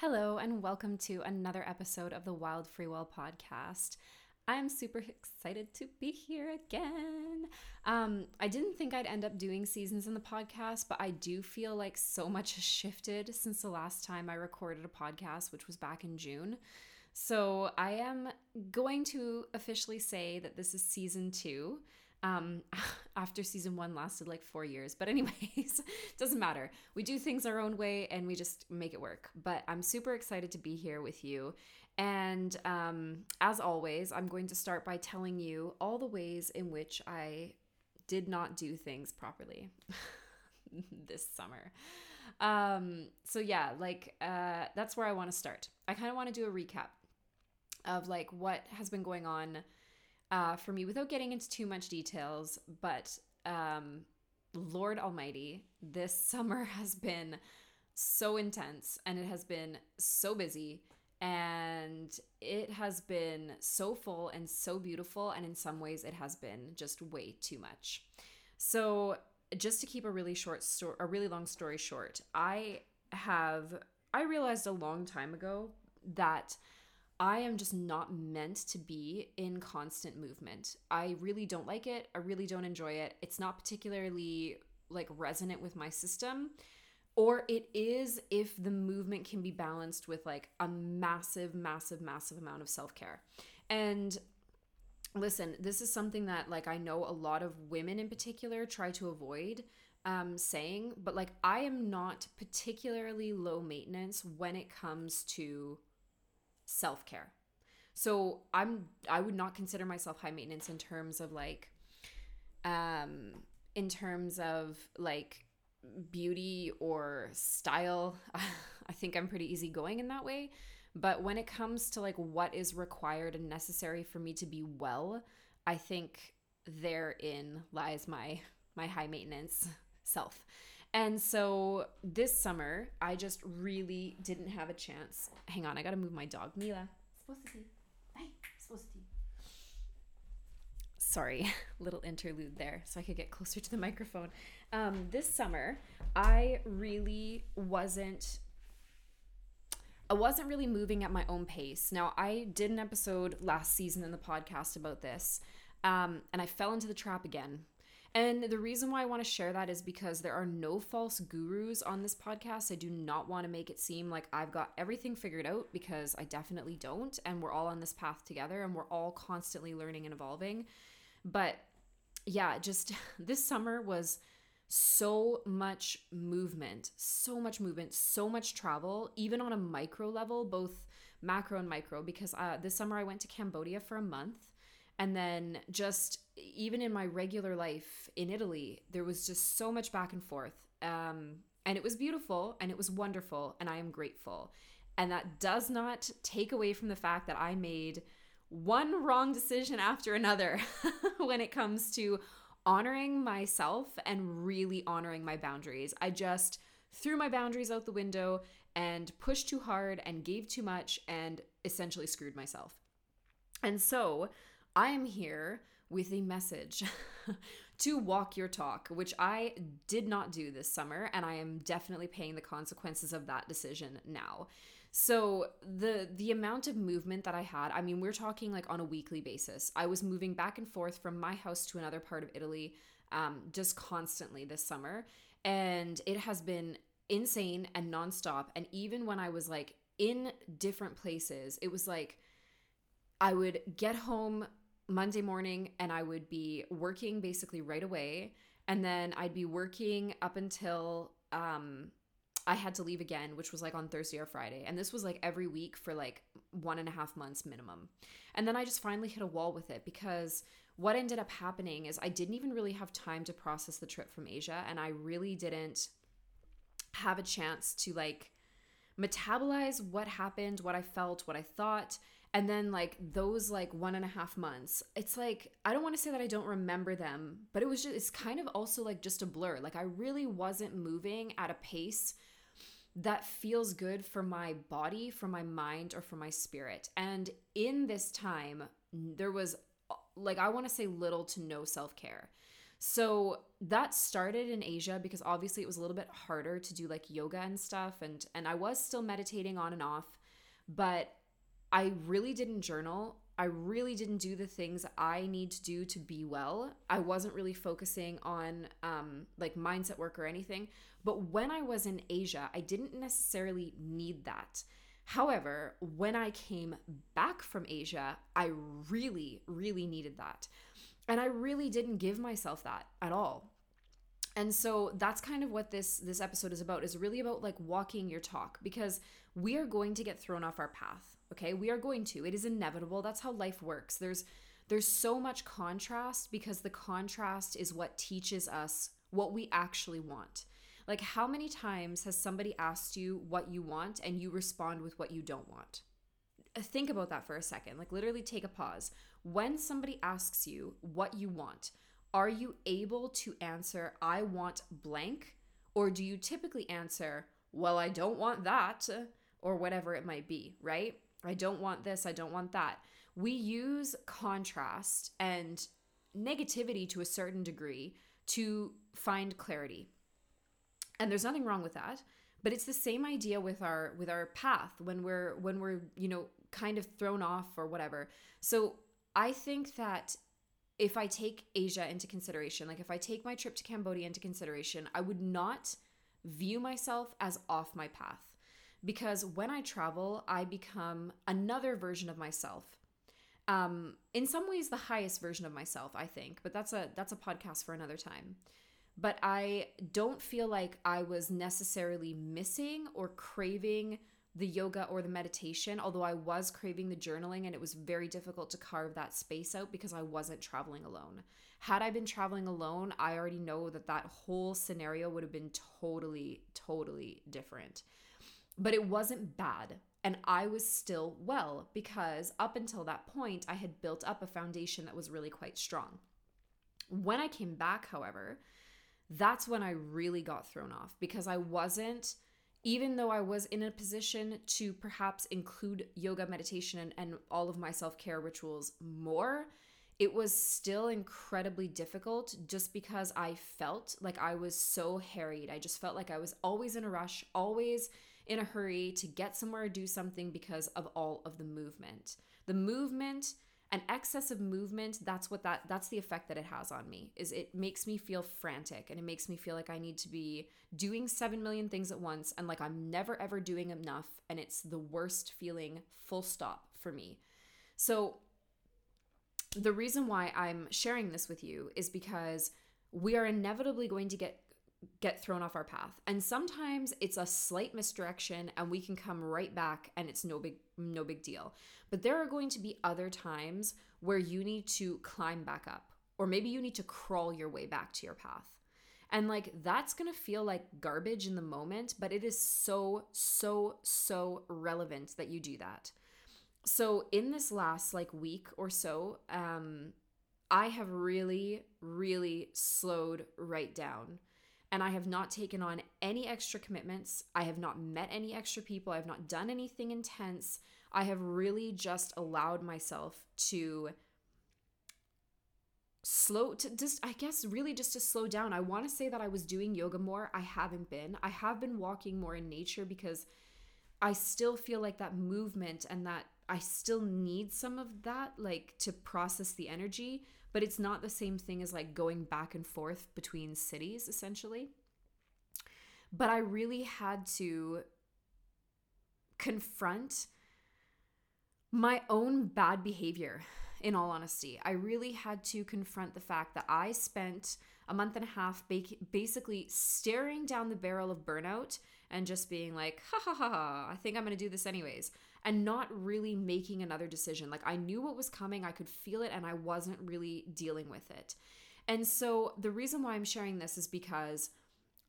Hello, and welcome to another episode of the Wild Free Well podcast. I'm super excited to be here again. Um, I didn't think I'd end up doing seasons in the podcast, but I do feel like so much has shifted since the last time I recorded a podcast, which was back in June. So I am going to officially say that this is season two um, after season one lasted like four years. But, anyways, doesn't matter. We do things our own way and we just make it work. But I'm super excited to be here with you. And um, as always, I'm going to start by telling you all the ways in which I did not do things properly this summer. Um, so, yeah, like uh, that's where I want to start. I kind of want to do a recap of like what has been going on uh, for me without getting into too much details, but um, Lord Almighty, this summer has been so intense and it has been so busy and it has been so full and so beautiful and in some ways it has been just way too much. So, just to keep a really short story a really long story short, I have I realized a long time ago that I am just not meant to be in constant movement. I really don't like it. I really don't enjoy it. It's not particularly like resonant with my system. Or it is if the movement can be balanced with like a massive, massive, massive amount of self care. And listen, this is something that like I know a lot of women in particular try to avoid um, saying, but like I am not particularly low maintenance when it comes to self-care. So I'm I would not consider myself high maintenance in terms of like um in terms of like beauty or style. I think I'm pretty easygoing in that way. But when it comes to like what is required and necessary for me to be well, I think therein lies my my high maintenance self. And so this summer, I just really didn't have a chance. Hang on, I gotta move my dog. Mila, supposed to see. Hey, supposed to see. Sorry, little interlude there, so I could get closer to the microphone. Um, this summer, I really wasn't. I wasn't really moving at my own pace. Now, I did an episode last season in the podcast about this, um, and I fell into the trap again and the reason why I want to share that is because there are no false gurus on this podcast. I do not want to make it seem like I've got everything figured out because I definitely don't. And we're all on this path together and we're all constantly learning and evolving. But yeah, just this summer was so much movement, so much movement, so much travel, even on a micro level, both macro and micro, because uh, this summer I went to Cambodia for a month and then just even in my regular life in Italy, there was just so much back and forth. Um, and it was beautiful and it was wonderful, and I am grateful. And that does not take away from the fact that I made one wrong decision after another when it comes to honoring myself and really honoring my boundaries. I just threw my boundaries out the window and pushed too hard and gave too much and essentially screwed myself. And so I am here with a message to walk your talk, which I did not do this summer, and I am definitely paying the consequences of that decision now. So the the amount of movement that I had, I mean, we're talking like on a weekly basis. I was moving back and forth from my house to another part of Italy, um, just constantly this summer, and it has been insane and nonstop. And even when I was like in different places, it was like I would get home Monday morning and I would be working basically right away. And then I'd be working up until um, I had to leave again, which was like on Thursday or Friday. And this was like every week for like one and a half months minimum. And then I just finally hit a wall with it because what ended up happening is I didn't even really have time to process the trip from Asia. And I really didn't have a chance to like metabolize what happened, what I felt, what I thought and then like those like one and a half months it's like i don't want to say that i don't remember them but it was just it's kind of also like just a blur. Like i really wasn't moving at a pace that feels good for my body for my mind or for my spirit. And in this time there was uh, like i want to say little to no self-care. So that started in Asia because obviously it was a little bit harder to do like yoga and stuff and and I was still meditating on and off, but I really didn't journal. I really didn't do the things I need to do to be well. I wasn't really focusing on um, like mindset work or anything. But when I was in Asia, I didn't necessarily need that. However, when I came back from Asia, I really, really needed that. And I really didn't give myself that at all. And so that's kind of what this this episode is about is really about like walking your talk because we are going to get thrown off our path. Okay? We are going to. It is inevitable. That's how life works. There's there's so much contrast because the contrast is what teaches us what we actually want. Like, how many times has somebody asked you what you want and you respond with what you don't want? Uh, think about that for a second. Like, literally take a pause. When somebody asks you what you want, are you able to answer, I want blank? Or do you typically answer, well, I don't want that, or whatever it might be, right? I don't want this, I don't want that. We use contrast and negativity to a certain degree to find clarity. And there's nothing wrong with that, but it's the same idea with our with our path when we're when we're, you know, kind of thrown off or whatever. So, I think that if I take Asia into consideration, like if I take my trip to Cambodia into consideration, I would not view myself as off my path because when I travel, I become another version of myself. Um, in some ways, the highest version of myself, I think, but that's a that's a podcast for another time. But I don't feel like I was necessarily missing or craving the yoga or the meditation, although I was craving the journaling and it was very difficult to carve that space out because I wasn't traveling alone. Had I been traveling alone, I already know that that whole scenario would have been totally, totally different. But it wasn't bad. And I was still well because up until that point, I had built up a foundation that was really quite strong. When I came back, however, that's when I really got thrown off because I wasn't even though I was in a position to perhaps include yoga, meditation, and, and all of my self care rituals more, it was still incredibly difficult just because I felt like I was so harried. I just felt like I was always in a rush, always in a hurry to get somewhere or do something because of all of the movement. The movement an excess of movement that's what that that's the effect that it has on me is it makes me feel frantic and it makes me feel like i need to be doing 7 million things at once and like i'm never ever doing enough and it's the worst feeling full stop for me so the reason why i'm sharing this with you is because we are inevitably going to get get thrown off our path. And sometimes it's a slight misdirection and we can come right back and it's no big no big deal. But there are going to be other times where you need to climb back up or maybe you need to crawl your way back to your path. And like that's going to feel like garbage in the moment, but it is so so so relevant that you do that. So in this last like week or so, um I have really really slowed right down and I have not taken on any extra commitments. I have not met any extra people. I have not done anything intense. I have really just allowed myself to slow to just I guess really just to slow down. I want to say that I was doing yoga more. I haven't been. I have been walking more in nature because I still feel like that movement and that I still need some of that like to process the energy but it's not the same thing as like going back and forth between cities essentially. But I really had to confront my own bad behavior in all honesty. I really had to confront the fact that I spent a month and a half basically staring down the barrel of burnout and just being like, ha ha ha, ha I think I'm gonna do this anyways and not really making another decision. Like I knew what was coming, I could feel it, and I wasn't really dealing with it. And so the reason why I'm sharing this is because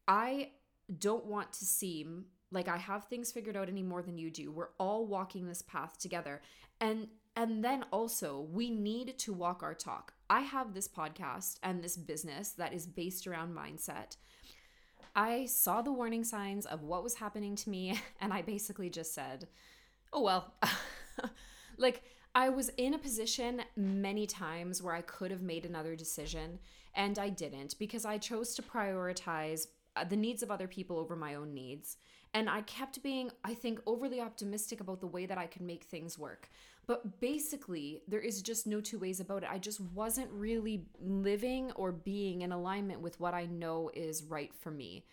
I don't want to seem like I have things figured out any more than you do. We're all walking this path together. And and then also, we need to walk our talk. I have this podcast and this business that is based around mindset. I saw the warning signs of what was happening to me and I basically just said, oh well. like I was in a position many times where I could have made another decision and I didn't because I chose to prioritize uh, the needs of other people over my own needs. And I kept being, I think, overly optimistic about the way that I could make things work. But basically, there is just no two ways about it. I just wasn't really living or being in alignment with what I know is right for me.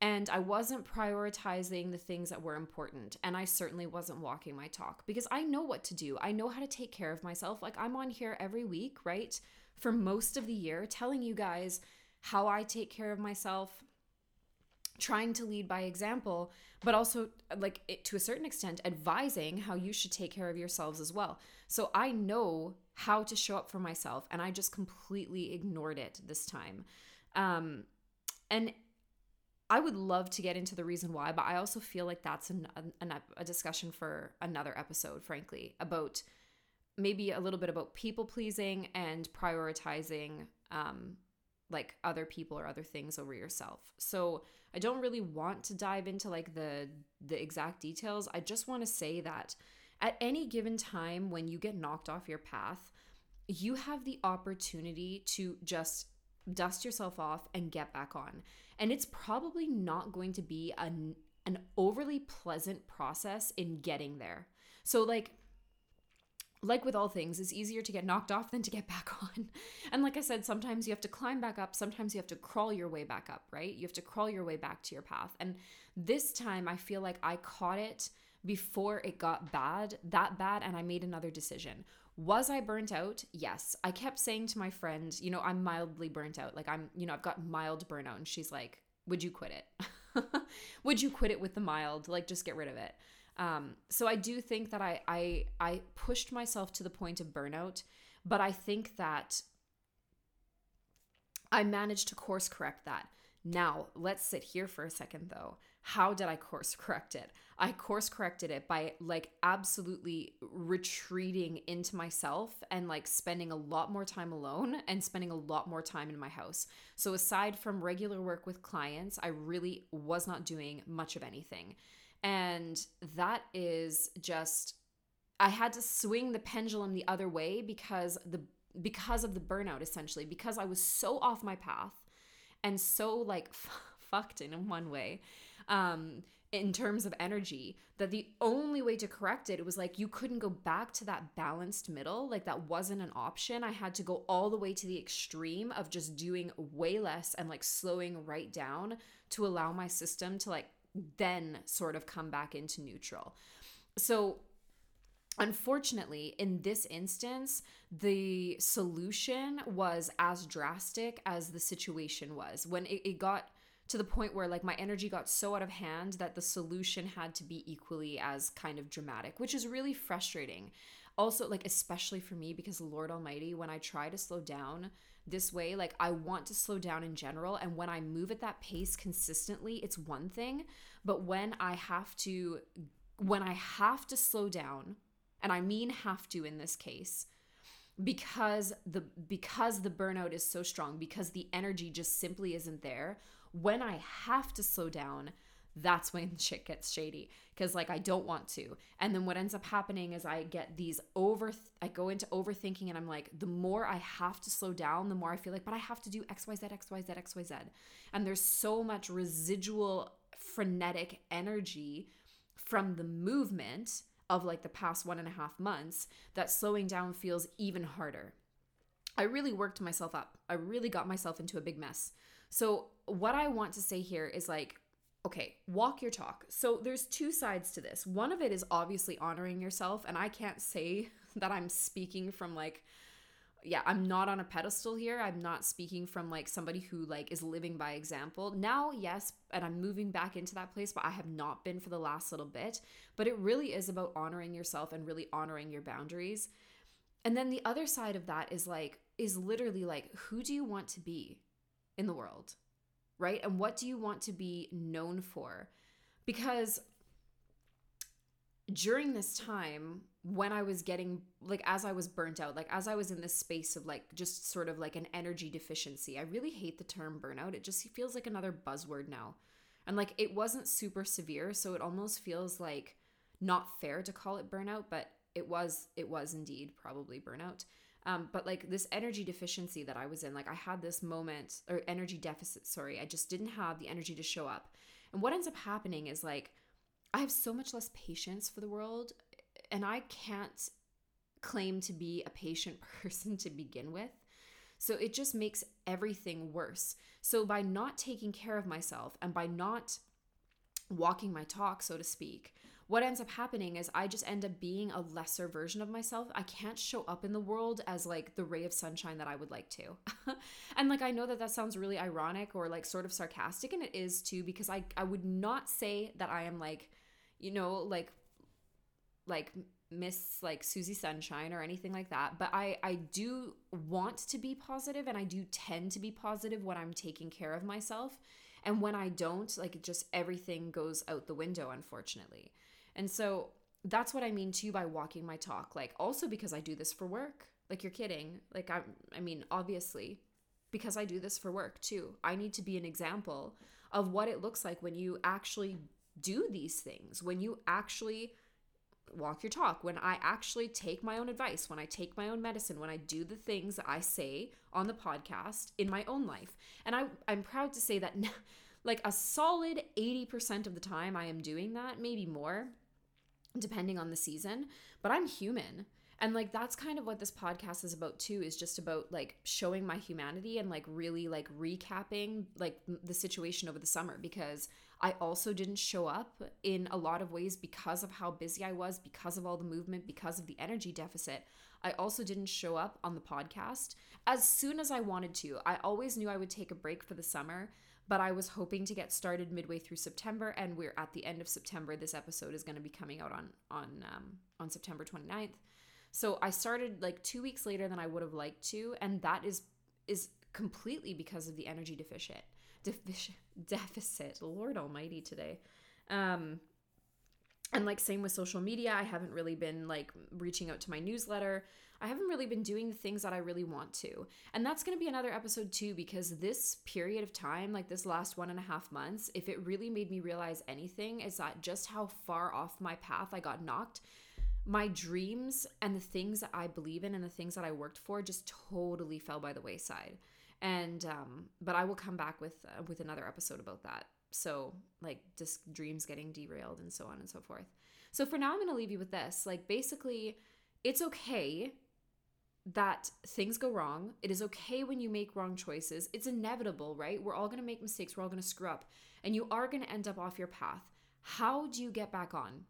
And I wasn't prioritizing the things that were important. And I certainly wasn't walking my talk because I know what to do. I know how to take care of myself. Like I'm on here every week, right? For most of the year, telling you guys how I take care of myself, trying to lead by example, but also like it, to a certain extent advising how you should take care of yourselves as well. So I know how to show up for myself and I just completely ignored it this time. Um and I would love to get into the reason why, but I also feel like that's an, an, a discussion for another episode, frankly, about maybe a little bit about people pleasing and prioritizing um, like other people or other things over yourself. So I don't really want to dive into like the the exact details. I just want to say that at any given time when you get knocked off your path, you have the opportunity to just dust yourself off and get back on. And it's probably not going to be an an overly pleasant process in getting there. So like like with all things, it's easier to get knocked off than to get back on. And like I said, sometimes you have to climb back up, sometimes you have to crawl your way back up, right? You have to crawl your way back to your path. And this time I feel like I caught it before it got bad, that bad, and I made another decision. Was I burnt out? Yes. I kept saying to my friend, you know, I'm mildly burnt out. Like I'm, you know, I've got mild burnout. And she's like, would you quit it? would you quit it with the mild? Like just get rid of it. Um, so I do think that I, I I pushed myself to the point of burnout, but I think that I managed to course correct that. Now, let's sit here for a second though. How did I course correct it? I course corrected it by like absolutely retreating into myself and like spending a lot more time alone and spending a lot more time in my house. So, aside from regular work with clients, I really was not doing much of anything. And that is just I had to swing the pendulum the other way because the because of the burnout essentially because I was so off my path and so like f- fucked in one way um in terms of energy that the only way to correct it, it was like you couldn't go back to that balanced middle. Like that wasn't an option. I had to go all the way to the extreme of just doing way less and like slowing right down to allow my system to like then sort of come back into neutral. So, unfortunately, in this instance, the solution was as drastic as the situation was. When it, it got to the point where like my energy got so out of hand that the solution had to be equally as kind of dramatic, which is really frustrating. Also, like, especially for me, because Lord Almighty, when I try to slow down, this way. Like, I want to slow down in general. And when I move at that pace consistently, it's one thing. But when I have to, when I have to slow down, and I mean have to in this case, because the because the burnout is so strong because the energy just simply isn't there when i have to slow down that's when shit gets shady because like I don't want to. And then what ends up happening is I get these over I go into overthinking and I'm like the more I have to slow down, the more I feel like but I have to do XYZ XYZ XYZ. And there's so much residual frenetic energy from the movement of like the past one and a half months that slowing down feels even harder. I really worked myself up. I really got myself into a big mess. So, what I want to say here is like, okay, walk your talk. So there's two sides to this. One of it is obviously honoring yourself, and I can't say that I'm speaking from like yeah, I'm not on a pedestal here. I'm not speaking from like somebody who like is living by example. Now, yes, and I'm moving back into that place, but I have not been for the last little bit. But it really is about honoring yourself and really honoring your boundaries. And then the other side of that is like is literally like who do you want to be in the world? Right? And what do you want to be known for? Because during this time, when I was getting, like, as I was burnt out, like, as I was in this space of, like, just sort of like an energy deficiency, I really hate the term burnout. It just feels like another buzzword now. And, like, it wasn't super severe. So it almost feels like not fair to call it burnout, but it was, it was indeed probably burnout. Um, but like this energy deficiency that I was in, like I had this moment or energy deficit, sorry, I just didn't have the energy to show up. And what ends up happening is like I have so much less patience for the world and I can't claim to be a patient person to begin with. So it just makes everything worse. So by not taking care of myself and by not walking my talk, so to speak, what ends up happening is I just end up being a lesser version of myself. I can't show up in the world as like the ray of sunshine that I would like to. and like I know that that sounds really ironic or like sort of sarcastic and it is too because I I would not say that I am like you know like like miss like Susie Sunshine or anything like that, but I I do want to be positive and I do tend to be positive when I'm taking care of myself. And when I don't, like just everything goes out the window unfortunately. And so that's what I mean too by walking my talk. Like also because I do this for work. Like you're kidding. Like I I mean obviously because I do this for work too. I need to be an example of what it looks like when you actually do these things, when you actually walk your talk, when I actually take my own advice, when I take my own medicine, when I do the things I say on the podcast in my own life. And I I'm proud to say that like a solid 80% of the time I am doing that, maybe more depending on the season, but I'm human. And like that's kind of what this podcast is about too is just about like showing my humanity and like really like recapping like the situation over the summer because I also didn't show up in a lot of ways because of how busy I was, because of all the movement, because of the energy deficit. I also didn't show up on the podcast as soon as I wanted to. I always knew I would take a break for the summer, but I was hoping to get started midway through September and we're at the end of September. This episode is going to be coming out on on um, on September 29th. So I started like 2 weeks later than I would have liked to and that is is completely because of the energy deficit deficit, deficit. Lord Almighty today. Um, and like same with social media, I haven't really been like reaching out to my newsletter. I haven't really been doing the things that I really want to. And that's going to be another episode too, because this period of time, like this last one and a half months, if it really made me realize anything, is that just how far off my path I got knocked. My dreams and the things that I believe in and the things that I worked for just totally fell by the wayside and um but i will come back with uh, with another episode about that so like just dreams getting derailed and so on and so forth so for now i'm going to leave you with this like basically it's okay that things go wrong. It is okay when you make wrong choices. It's inevitable right? We're all going to make mistakes. We're all going to screw up. And you are going to end up off your path. How do you get back on?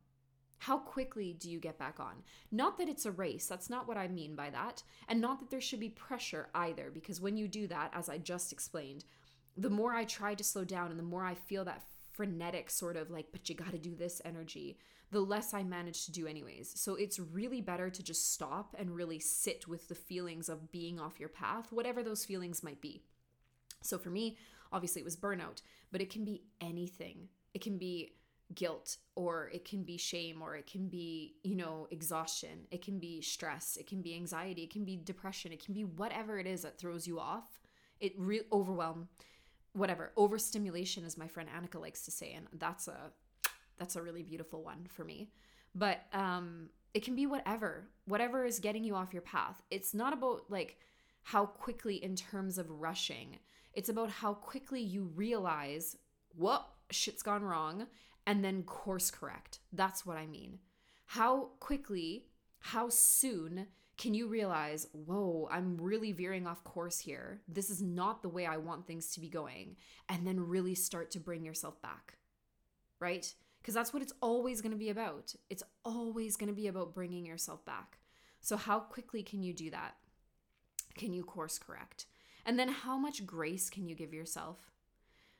How quickly do you get back on? Not that it's a race, that's not what I mean by that. And not that there should be pressure either, because when you do that, as I just explained, the more I try to slow down and the more I feel that frenetic sort of like, but you gotta do this energy, the less I manage to do, anyways. So it's really better to just stop and really sit with the feelings of being off your path, whatever those feelings might be. So for me, obviously it was burnout, but it can be anything. It can be guilt or it can be shame or it can be you know exhaustion it can be stress it can be anxiety it can be depression it can be whatever it is that throws you off it re- overwhelm whatever overstimulation as my friend Annika likes to say and that's a that's a really beautiful one for me but um it can be whatever whatever is getting you off your path it's not about like how quickly in terms of rushing it's about how quickly you realize what shit's gone wrong and then course correct. That's what I mean. How quickly, how soon can you realize, whoa, I'm really veering off course here. This is not the way I want things to be going. And then really start to bring yourself back, right? Because that's what it's always going to be about. It's always going to be about bringing yourself back. So, how quickly can you do that? Can you course correct? And then, how much grace can you give yourself?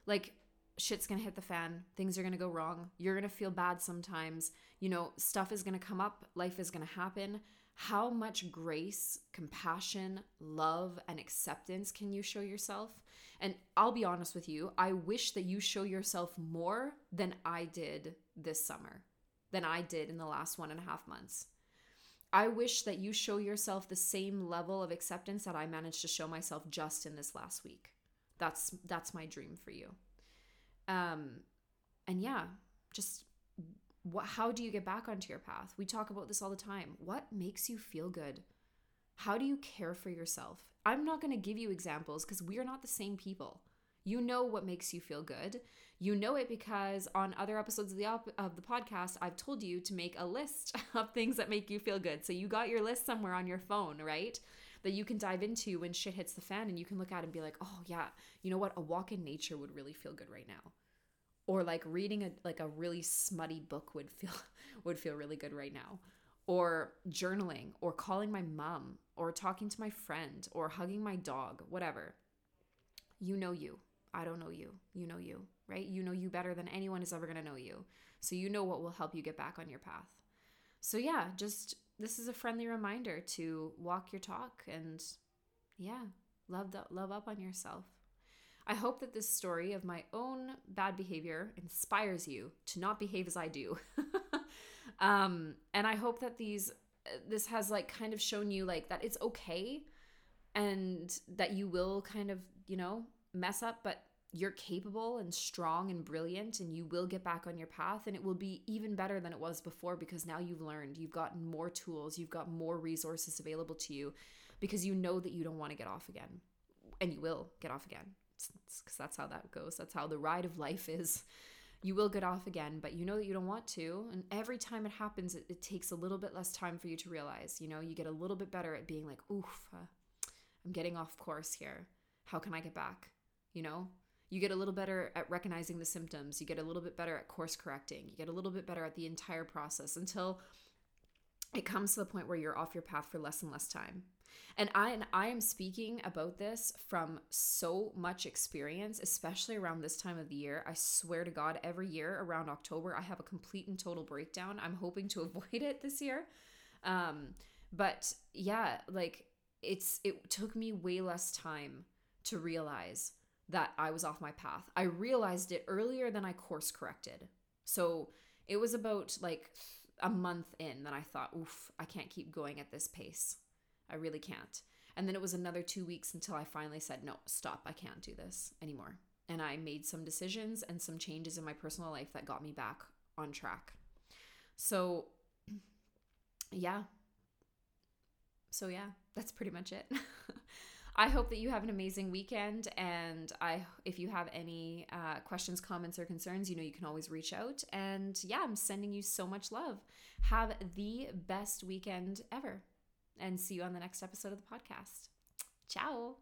Like, shit's gonna hit the fan, things are gonna go wrong, you're gonna feel bad sometimes, you know, stuff is gonna come up, life is gonna happen. How much grace, compassion, love, and acceptance can you show yourself? And I'll be honest with you, I wish that you show yourself more than I did this summer, than I did in the last one and a half months. I wish that you show yourself the same level of acceptance that I managed to show myself just in this last week. That's that's my dream for you. Um, and yeah, just what, how do you get back onto your path? We talk about this all the time. What makes you feel good? How do you care for yourself? I'm not going to give you examples because we are not the same people. You know what makes you feel good. You know it because on other episodes of the op- of the podcast, I've told you to make a list of things that make you feel good. So you got your list somewhere on your phone, right? That you can dive into when shit hits the fan and you can look at and be like, "Oh yeah, you know what? A walk in nature would really feel good right now." Or like reading a like a really smutty book would feel would feel really good right now. Or journaling or calling my mom or talking to my friend or hugging my dog, whatever. You know you. I don't know you. You know you, right? You know you better than anyone is ever going to know you. So you know what will help you get back on your path. So yeah, just this is a friendly reminder to walk your talk and yeah, love the, love up on yourself. I hope that this story of my own bad behavior inspires you to not behave as I do. um, and I hope that these this has like kind of shown you like that it's okay and that you will kind of, you know, mess up, but you're capable and strong and brilliant and you will get back on your path and it will be even better than it was before because now you've learned. You've gotten more tools. You've got more resources available to you because you know that you don't want to get off again. And you will get off again because that's how that goes. That's how the ride of life is. You will get off again but you know that you don't want to and every time it happens it, it takes a little bit less time for you to realize you know? You get a little bit better at being like oof uh, i'm getting off course here. How can i get back? You know? You get a little better at recognizing the symptoms. You get a little bit better at course correcting. You get a little bit better at the entire process until it comes to the point where you're off your path for less and less time and i and i am speaking about this from so much experience especially around this time of the year i swear to god every year around october i have a complete and total breakdown i'm hoping to avoid it this year um but yeah like it's it took me way less time to realize that I was off my path. I realized it earlier than I course corrected. So it was about like a month in that I thought, oof, I can't keep going at this pace. I really can't. And then it was another two weeks until I finally said, no, stop, I can't do this anymore. And I made some decisions and some changes in my personal life that got me back on track. So, yeah. So, yeah, that's pretty much it. I hope that you have an amazing weekend. And I, if you have any uh, questions, comments, or concerns, you know you can always reach out. And yeah, I'm sending you so much love. Have the best weekend ever, and see you on the next episode of the podcast. Ciao.